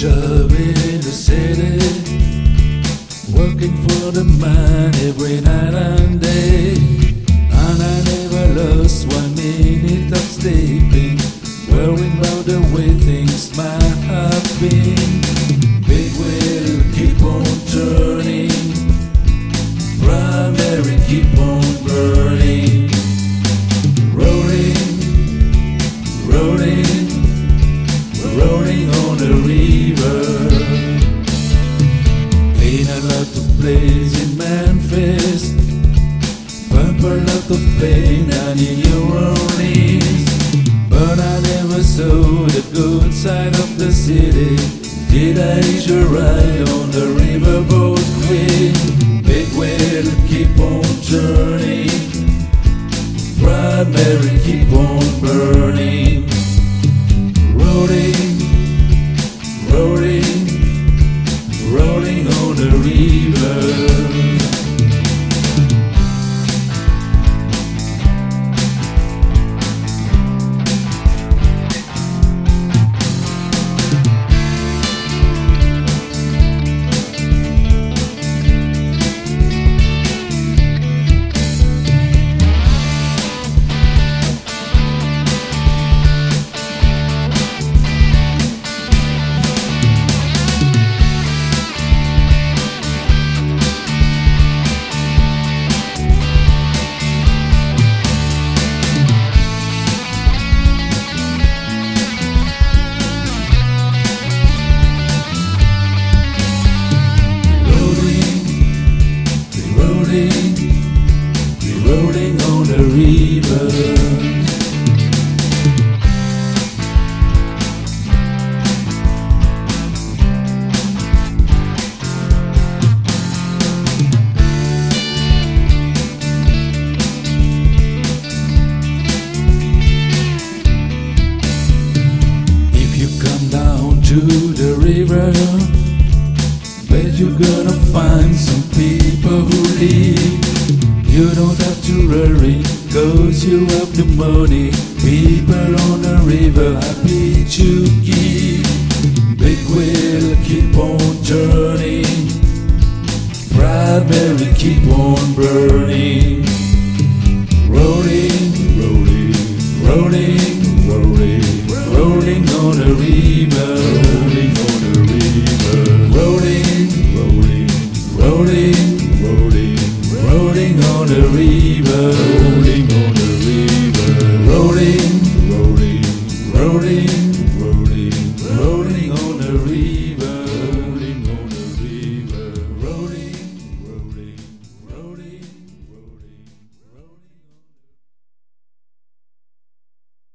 job in the city, working for the money every night and day. And I never lost one minute of sleeping, worrying about the way things might have been. Big will keep on turning. Lot pain and in New Orleans. But I never saw the good side of the city. Did I a ride on the riverboat queen? Big wheel keep on turning. Proud Mary keep on burning. Rolling, rolling on the river. If you come down to the river, Bet you're gonna find some people who leave. You don't have to worry, cause you have the money. People on the river happy to give. Big wheel keep on turning. Proud Mary keep on burning. Rolling, rolling, rolling, rolling, rolling on the river. on the river, rolling on the river, rolling, rolling, rolling.